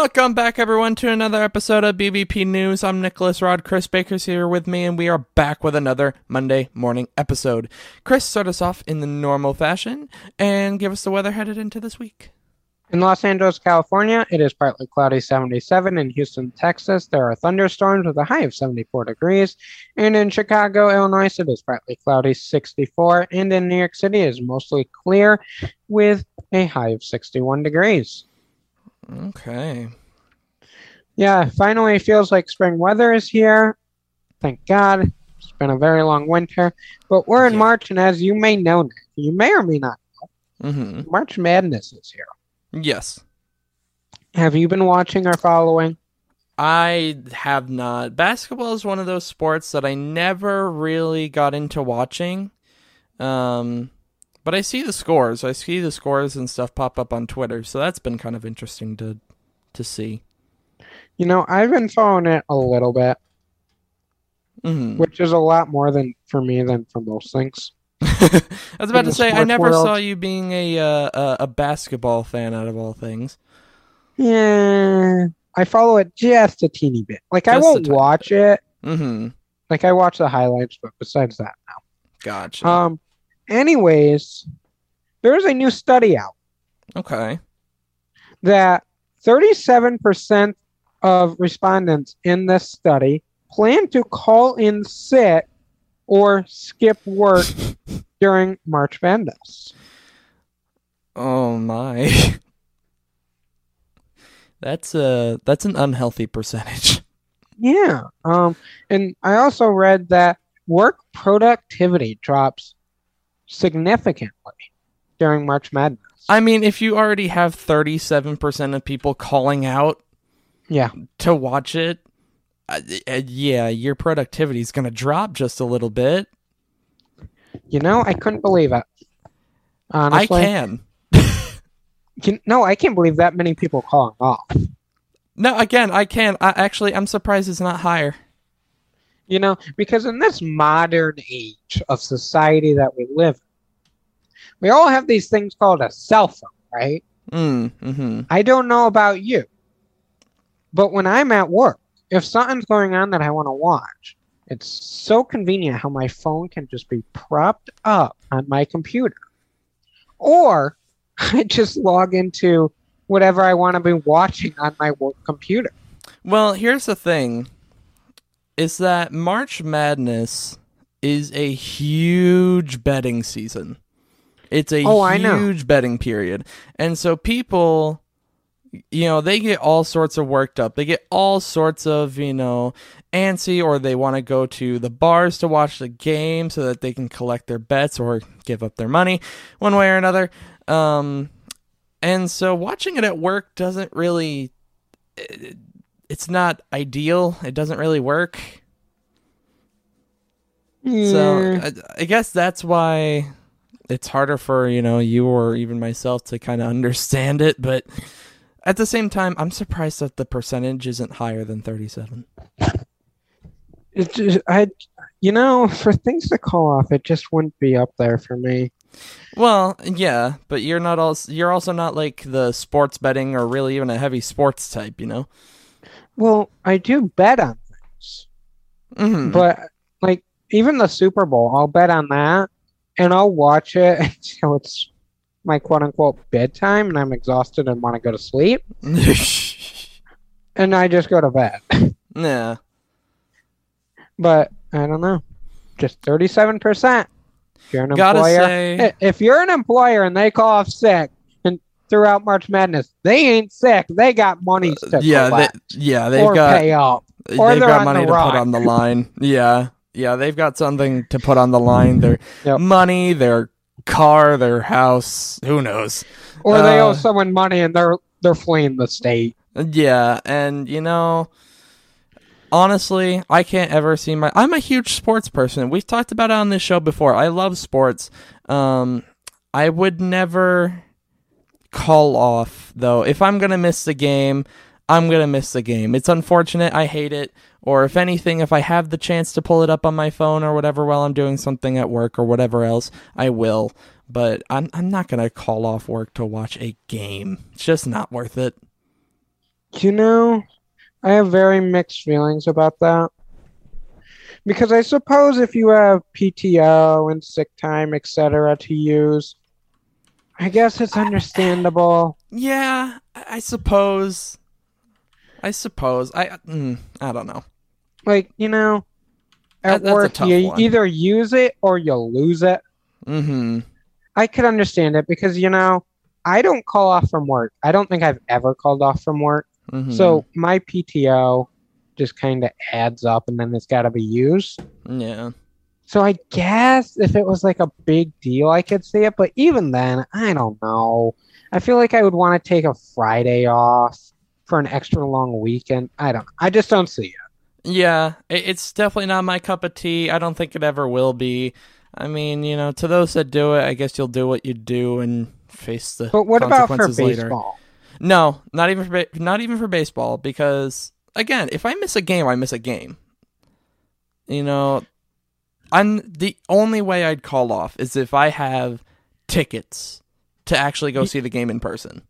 Welcome back, everyone, to another episode of BBP News. I'm Nicholas Rod. Chris Baker's here with me, and we are back with another Monday morning episode. Chris, start us off in the normal fashion and give us the weather headed into this week. In Los Angeles, California, it is partly cloudy 77. In Houston, Texas, there are thunderstorms with a high of 74 degrees. And in Chicago, Illinois, it is partly cloudy 64. And in New York City, it is mostly clear with a high of 61 degrees. Okay. Yeah, finally feels like spring weather is here. Thank God. It's been a very long winter. But we're in Yeah. March, and as you may know, you may or may not, Mm-hmm. March Madness is here. Yes. Have you been watching or following? I have not. Basketball is one of those sports that I never really got into watching. Um, but I see the scores. I see the scores and stuff pop up on Twitter, so that's been kind of interesting to to see. You know, I've been following it a little bit. hmm which is a lot more than for me than for most things. I was about In to say I never world. saw you being a uh, a, a basketball fan out of all things. Yeah, I follow it just a teeny bit. Like I Just a won't watch it. Mm-hmm. Like I watch the highlights, but besides that, no. Gotcha. um, anyways, there's a new study out okay. that 37% of respondents in this study plan to call in sick or skip work during March Madness. Oh my. That's a that's an unhealthy percentage. Yeah. Um, and I also read that work productivity drops significantly during March Madness. I mean, if you already have 37% of people calling out yeah. to watch it, uh, uh, yeah, your productivity is going to drop just a little bit. You know, I couldn't believe it. Honestly. I can. Can- no, I can't believe that many people calling off. No, again, I can. I actually I'm surprised it's not higher. You know, because in this modern age of society that we live in, we all have these things called a cell phone, right? Mm, mhm. I don't know about you, but when I'm at work, if something's going on that I want to watch, it's so convenient how my phone can just be propped up on my computer. Or I just log into whatever I want to be watching on my work computer. Well, here's the thing is that March Madness is a huge betting season. It's a Oh, huge betting period. And so people you know, they get all sorts of worked up. They get all sorts of, you know, antsy or they want to go to the bars to watch the game so that they can collect their bets or give up their money one way or another. Um and so watching it at work doesn't really it's not ideal. It doesn't really work. So I, I guess that's why it's harder for you know you or even myself to kind of understand it. But at the same time, I'm surprised that the percentage isn't higher than 37. It just, I, you know, for things to call off, it just wouldn't be up there for me. Well, yeah, but you're not also you're also not like the sports betting or really even a heavy sports type, you know. Well, I do bet on things, hmm but like even the Super Bowl, I'll bet on that, and I'll watch it until it's my quote unquote bedtime, and I'm exhausted and want to go to sleep, and I just go to bed. yeah. But I don't know, just thirty-seven percent. If you're an Gotta employer, say- if you're an employer and they call off sick throughout March Madness, they ain't sick. They got money to Yeah, they, yeah, they've or got pay up. or they've got money the to rock. put on the line. Yeah. Yeah, they've got something to put on the line. Their Yep. money, their car, their house, who knows. or they owe Uh, someone money and they're they're fleeing the state. Yeah, and you know, honestly, I can't ever see my. I'm a huge sports person. We've talked about it on this show before. I love sports. Um, I would never call off though. If I'm gonna miss the game, I'm gonna miss the game. It's unfortunate. I hate it. Or if anything, if I have the chance to pull it up on my phone or whatever while I'm doing something at work or whatever else, I will. But I'm I'm not gonna call off work to watch a game. It's just not worth it. You know, I have very mixed feelings about that. Because I suppose if you have PTO and sick time, etc., to use, I guess it's understandable. Yeah, I suppose. I suppose. I mm, I don't know. Like, you know, at that's a work, you one. either use it or you lose it. Mm-hmm. I could understand it because, you know, I don't call off from work. I don't think I've ever called off from work. mm-hmm. So my PTO just kind of adds up and then it's got to be used. yeah. So I guess if it was like a big deal, I could see it. But even then, I don't know. I feel like I would want to take a Friday off for an extra long weekend. I don't. I just don't see it. Yeah, it's definitely not my cup of tea. I don't think it ever will be. I mean, you know, to those that do it, I guess you'll do what you do and face the But what about for consequences later. baseball? No, not even for ba- not even for baseball because again, if I miss a game, I miss a game. You know, I'm the only way I'd call off is if I have tickets to actually go see the game in person.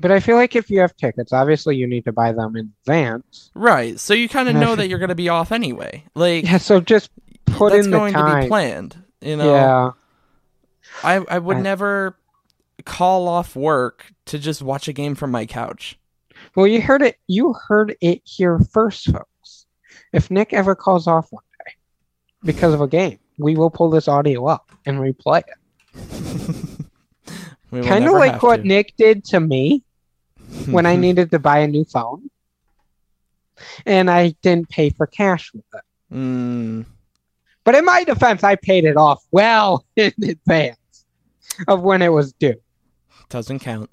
But I feel like if you have tickets, obviously you need to buy them in advance. Right. So you kind of know that you're going to be off anyway. Like Yeah. So just put that's in the going to be planned, you know. Yeah. I I would I- never call off work to just watch a game from my couch. Well, you heard it. You heard it here first, folks. If Nick ever calls off one because of a game, we will pull this audio up and replay it. Kind of like what to. Nick did to me when I needed to buy a new phone, and I didn't pay for cash with it. Mm, But in my defense, I paid it off well in advance of when it was due. doesn't count.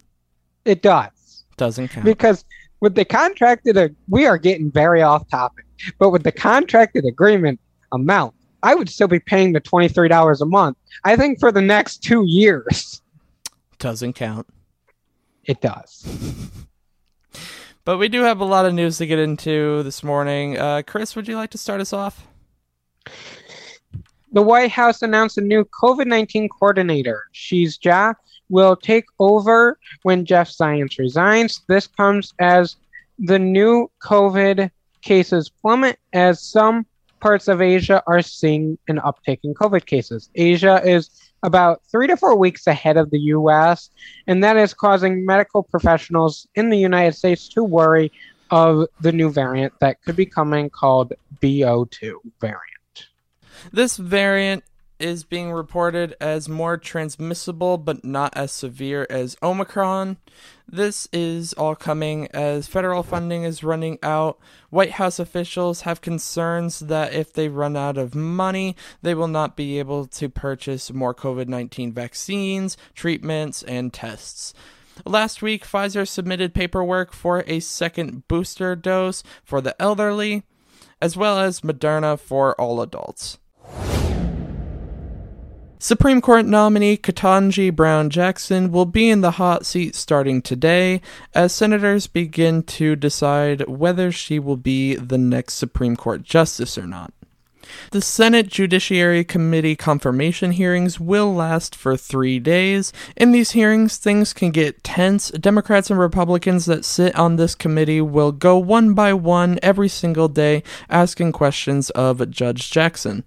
It does. Doesn't count. Because with the contracted, we are getting very off topic, but with the contracted agreement amount, I would still be paying the $23 a month. I think for the next two years, Doesn't count. it does. But we do have a lot of news to get into this morning. Uh, Chris, would you like to start us off? The White House announced a new COVID 19 coordinator. Ashish Jha, will take over when Jeff Zients resigns. This comes as the new COVID cases plummet as some parts of Asia are seeing an uptick in COVID cases. Asia is about three to four weeks ahead of the US, and that is causing medical professionals in the United States to worry of the new variant that could be coming called BA.2 variant. This variant is being reported as more transmissible but not as severe as Omicron. This is all coming as federal funding is running out. White House officials have concerns that if they run out of money, they will not be able to purchase more COVID 19 vaccines, treatments, and tests. Last week, Pfizer submitted paperwork for a second booster dose for the elderly, as well as Moderna for all adults. Supreme Court nominee Ketanji Brown Jackson will be in the hot seat starting today as senators begin to decide whether she will be the next Supreme Court justice or not. The Senate Judiciary Committee confirmation hearings will last for three days. In these hearings, things can get tense. Democrats and Republicans that sit on this committee will go one by one every single day asking questions of Judge Jackson.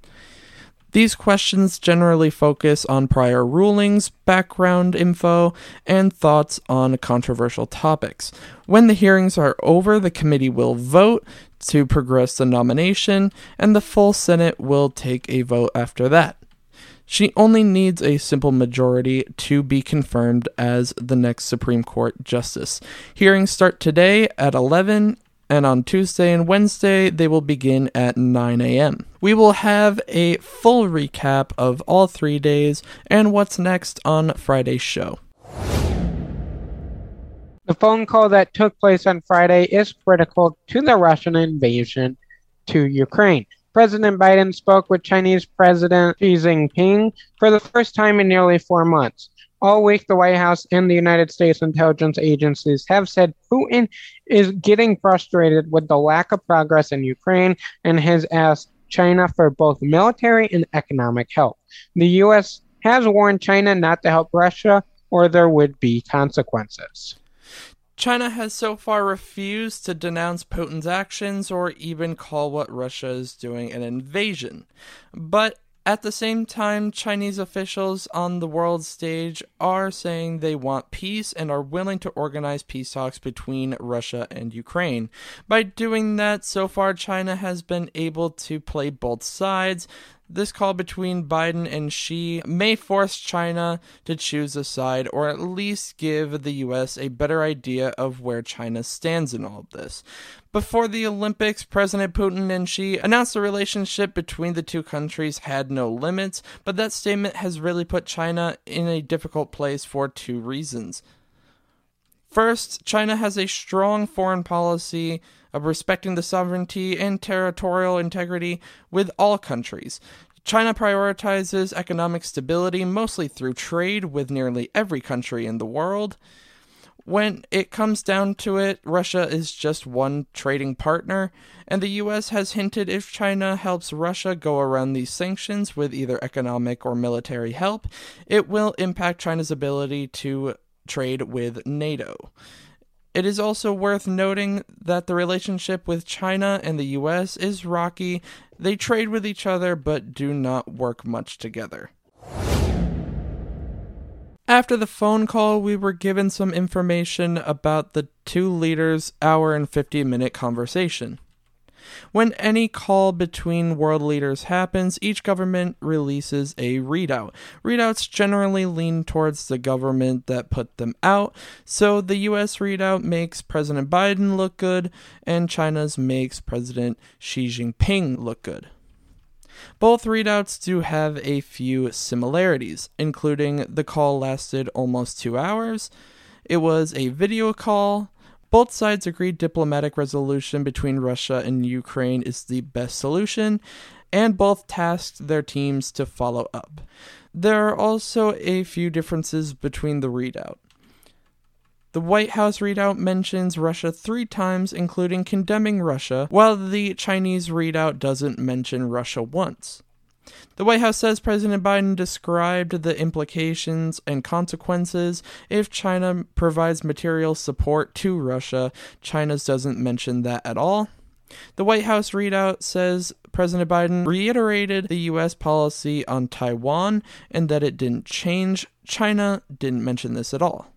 These questions generally focus on prior rulings, background info, and thoughts on controversial topics. When the hearings are over, the committee will vote to progress the nomination, and the full Senate will take a vote after that. She only needs a simple majority to be confirmed as the next Supreme Court justice. Hearings start today at 11 and on Tuesday and Wednesday they will begin at 9 a.m. We will have a full recap of all three days and what's next on Friday's show. The phone call that took place on Friday is critical to the Russian invasion to Ukraine. President Biden spoke with Chinese President Xi Jinping for the first time in nearly four months. All week, the White House and the United States intelligence agencies have said Putin is getting frustrated with the lack of progress in Ukraine and has asked China for both military and economic help. The U.S. has warned China not to help Russia or there would be consequences. China has so far refused to denounce Putin's actions or even call what Russia is doing an invasion. But at the same time, Chinese officials on the world stage are saying they want peace and are willing to organize peace talks between Russia and Ukraine. By doing that, so far, China has been able to play both sides. This call between Biden and Xi may force China to choose a side or at least give the US a better idea of where China stands in all of this. Before the Olympics, President Putin and Xi announced the relationship between the two countries had no limits, but that statement has really put China in a difficult place for two reasons. First, China has a strong foreign policy of respecting the sovereignty and territorial integrity with all countries. China prioritizes economic stability mostly through trade with nearly every country in the world. When it comes down to it, Russia is just one trading partner, and the US has hinted if China helps Russia go around these sanctions with either economic or military help, it will impact China's ability to trade with NATO. It is also worth noting that the relationship with China and the US is rocky. They trade with each other but do not work much together. After the phone call, we were given some information about the two leaders' hour and 50 minute conversation. When any call between world leaders happens, each government releases a readout. Readouts generally lean towards the government that put them out, so the US readout makes President Biden look good, and China's makes President Xi Jinping look good. Both readouts do have a few similarities, including the call lasted almost two hours. It was a video call, both sides agreed diplomatic resolution between Russia and Ukraine is the best solution, and both tasked their teams to follow up. There are also a few differences between the readout. The White House readout mentions Russia three times, including condemning Russia, while the Chinese readout doesn't mention Russia once. The White House says President Biden described the implications and consequences if China provides material support to Russia. China's doesn't mention that at all. The White House readout says President Biden reiterated the U.S. policy on Taiwan and that it didn't change. China didn't mention this at all.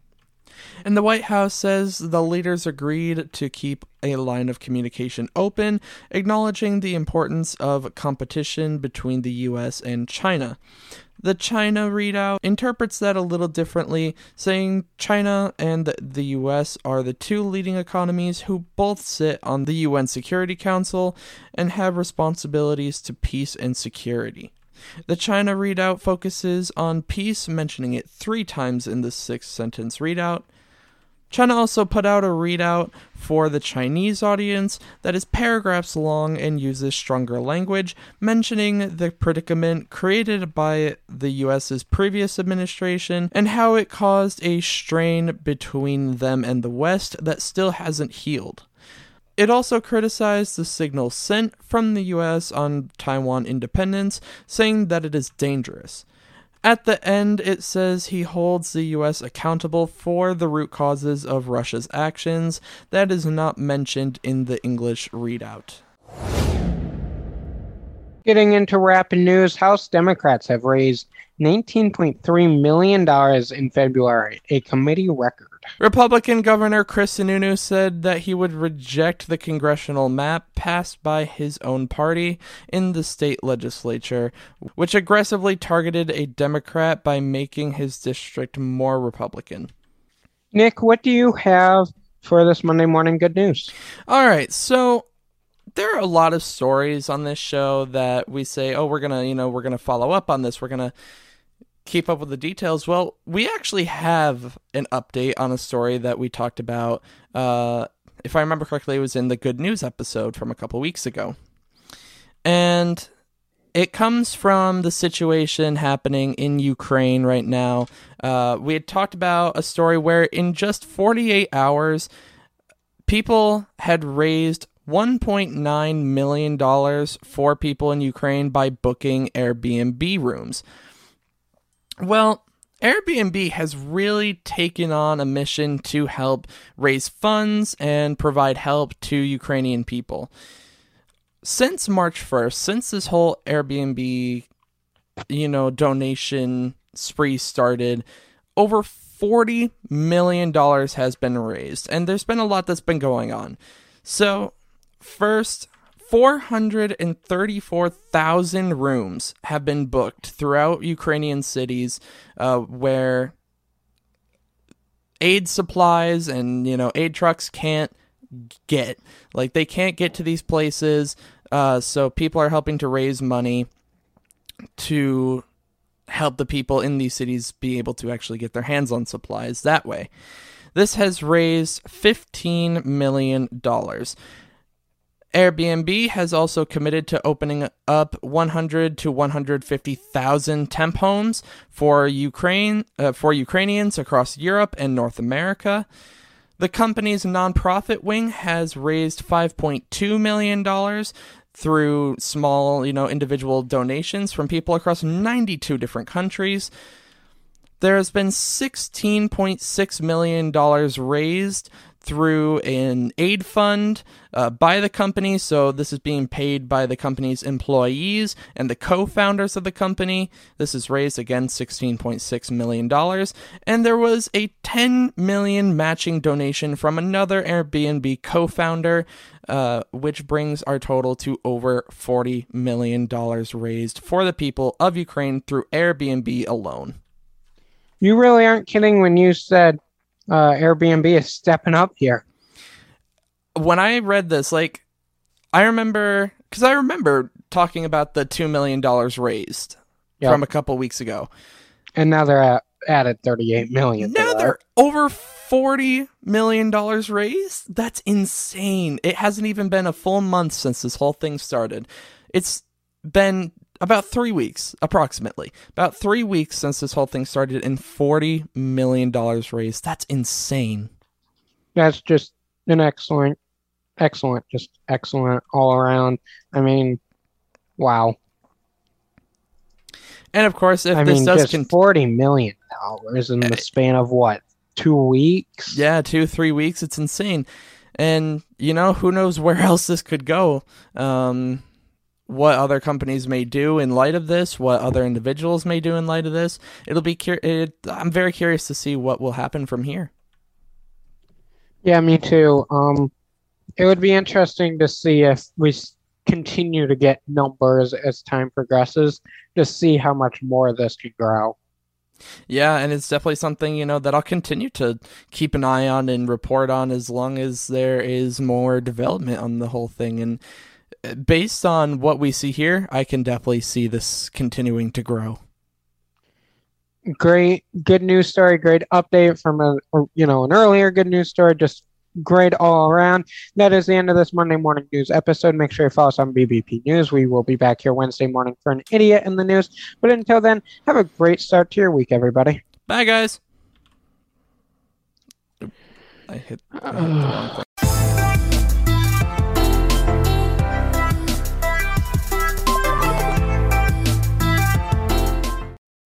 And the White House says the leaders agreed to keep a line of communication open, acknowledging the importance of competition between the US and China. The China readout interprets that a little differently, saying China and the US are the two leading economies who both sit on the UN Security Council and have responsibilities to peace and security. The China readout focuses on peace, mentioning it three times in the six sentence readout. China also put out a readout for the Chinese audience that is paragraphs long and uses stronger language, mentioning the predicament created by the US's previous administration and how it caused a strain between them and the West that still hasn't healed. It also criticized the signal sent from the US on Taiwan independence, saying that it is dangerous. At the end, it says he holds the US accountable for the root causes of Russia's actions. That is not mentioned in the English readout. Getting into rapid news, House Democrats have raised $19.3 million in February, a committee record. Republican Governor Chris Sununu said that he would reject the congressional map passed by his own party in the state legislature, which aggressively targeted a Democrat by making his district more Republican. Nick, what do you have for this Monday morning good news? All right, so there are a lot of stories on this show that we say, oh, we're gonna, you know, we're gonna follow up on this. We're gonna keep up with the details. Well, we actually have an update on a story that we talked about. Uh, if I remember correctly, it was in the good news episode from a couple weeks ago. And it comes from the situation happening in Ukraine right now. Uh, we had talked about a story where in just 48 hours, people had raised $1.9 million for people in Ukraine by booking Airbnb rooms. Well, Airbnb has really taken on a mission to help raise funds and provide help to Ukrainian people. Since March 1st, since this whole Airbnb, you know, donation spree started, over 40 million dollars has been raised and there's been a lot that's been going on. So, first 434,000 rooms have been booked throughout Ukrainian cities uh, where aid supplies and you know aid trucks can't get like they can't get to these places uh, so people are helping to raise money to help the people in these cities be able to actually get their hands on supplies that way. This has raised 15 million dollars Airbnb has also committed to opening up 100 to 150,000 temp homes for Ukraine uh, for Ukrainians across Europe and North America. The company's nonprofit wing has raised 5.2 million dollars through small, you know, individual donations from people across 92 different countries. There has been $16.6 million raised through an aid fund uh, by the company. So this is being paid by the company's employees and the co-founders of the company. This is raised again $16.6 million. And there was a 10 million matching donation from another Airbnb co-founder, uh, which brings our total to over $40 million raised for the people of Ukraine through Airbnb alone. You really aren't kidding when you said uh, Airbnb is stepping up here. When I read this, like, I remember because I remember talking about the two million dollars raised yep. from a couple weeks ago, and now they're at added thirty eight million. Now they're over forty million dollars raised. That's insane. It hasn't even been a full month since this whole thing started. It's been about three weeks, approximately. About three weeks since this whole thing started, and $40 million raised. That's insane. That's just an excellent, excellent, just excellent all around. I mean, wow. And of course, if I this mean, does just forty million dollars in the eh. span of what two weeks? Yeah, two three weeks. It's insane. And you know who knows where else this could go. Um, what other companies may do in light of this, what other individuals may do in light of this. It'll be cur- it, I'm very curious to see what will happen from here. Yeah, me too. Um, it would be interesting to see if we continue to get numbers as time progresses to see how much more this could grow. Yeah, and it's definitely something, you know, that I'll continue to keep an eye on and report on as long as there is more development on the whole thing. And based on what we see here, I can definitely see this continuing to grow. Great, good news story. Great update from a you know an earlier good news story. Just great all around. That is the end of this Monday morning news episode. Make sure you follow us on BBP News. We will be back here Wednesday morning for an idiot in the news. But until then, have a great start to your week, everybody. Bye, guys. I hit, I hit the wrong thing.